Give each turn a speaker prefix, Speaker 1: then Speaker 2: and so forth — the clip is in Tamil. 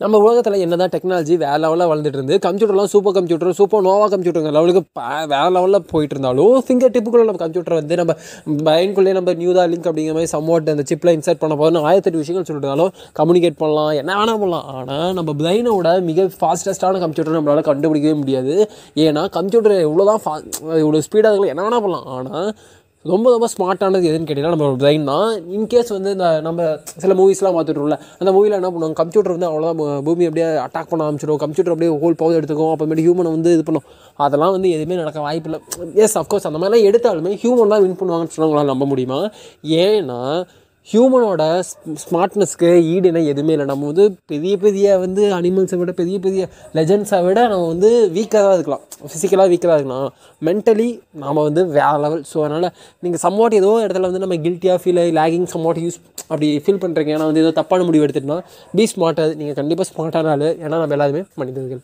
Speaker 1: நம்ம உலகத்தில் என்ன தான் டெக்னாலஜி வேறு லெவலில் வளர்ந்துட்டு இருந்து கம்ப்யூட்டர்லாம் சூப்பர் கம்ப்யூட்டர் சூப்பர் நோவா கம்ப்யூட்டருங்க லெவலுக்கு வேறு வேற லெவலில் போயிட்டு இருந்தாலும் ஃபிங்கர் டிப்புக்குள்ள நம்ம கம்ப்யூட்டர் வந்து நம்ம பயன்குள்ளே நம்ம நியூ தான் லிங்க் அப்படிங்கிற மாதிரி சம்வாட் அந்த சிப்பில் இன்சர்ட் பண்ண போதும் ஆயிரத்தெட்டு விஷயங்கள் சொல்லிட்டு இருந்தாலும் கம்யூனிகேட் பண்ணலாம் என்ன வேணால் பண்ணலாம். ஆனால் நம்ம பிரெயினோட மிக ஃபாஸ்டஸ்ட்டான கம்ப்யூட்டர் நம்மளால் கண்டுபிடிக்கவே முடியாது. ஏன்னா கம்ப்யூட்டர் எவ்வளோ தான் ஃபா இவ்வளோ ஸ்பீடாக இருக்கலாம் என்ன வேணால் பண்ணலாம். ஆனால் ரொம்ப ரொம்ப ஸ்மார்ட்டானது எதுன்னு கேட்டிங்கன்னா நம்ம பிரெயின் தான். இன்கேஸ் வந்து இந்த நம்ம சில மூவிஸ்லாம் பார்த்துட்ருல அந்த மூவியில் என்ன பண்ணுவாங்க கம்ப்யூட்டர் வந்து அவ்வளோதான் பூமி அப்படியே அட்டாக் பண்ண ஆரம்பிச்சிடும். கம்ப்யூட்டர் அப்படியே ஹோல் பவர் எடுத்துக்கும். அப்புறமேட்டு ஹியூமனை வந்து இது பண்ணும். அதெல்லாம் வந்து எதுவுமே நடக்க வாய்ப்பில்லை எஸ் அஃப்கோர்ஸ் அந்த மாதிரிலாம் எடுத்தாலுமே ஹியூமன் தான் வின் பண்ணுவாங்கன்னு சொன்னாங்களா நம்ப முடியுமா? ஏன்னா ஹியூமனோட ஸ்மார்ட்னஸ்க்கு ஈடு எதுவுமே இல்லை. நம்ம வந்து பெரிய பெரிய வந்து அனிமல்ஸை விட பெரிய பெரிய லெஜண்ட்ஸை விட நம்ம வந்து வீக்காக தான் இருக்கலாம். ஃபிசிக்கலாக வீக்காக தான் இருக்கலாம். மென்டலி நாம் வந்து வேறு லெவல் ஸோ அதனால் நீங்கள் சம்வாட் ஏதோ இடத்துல வந்து நம்ம கில்ட்டியாக ஃபீல் ஆகி லேகிங் சம்வாட் யூஸ் அப்படி ஃபீல் பண்ணுறீங்க ஏன்னா வந்து ஏதோ தப்பான முடிவு எடுத்துட்டுனா பி ஸ்மார்ட்டாக நீங்கள் கண்டிப்பாக ஸ்மார்ட்டான ஆள். ஏன்னா நம்ம எல்லாருமே மனிதர்கள்.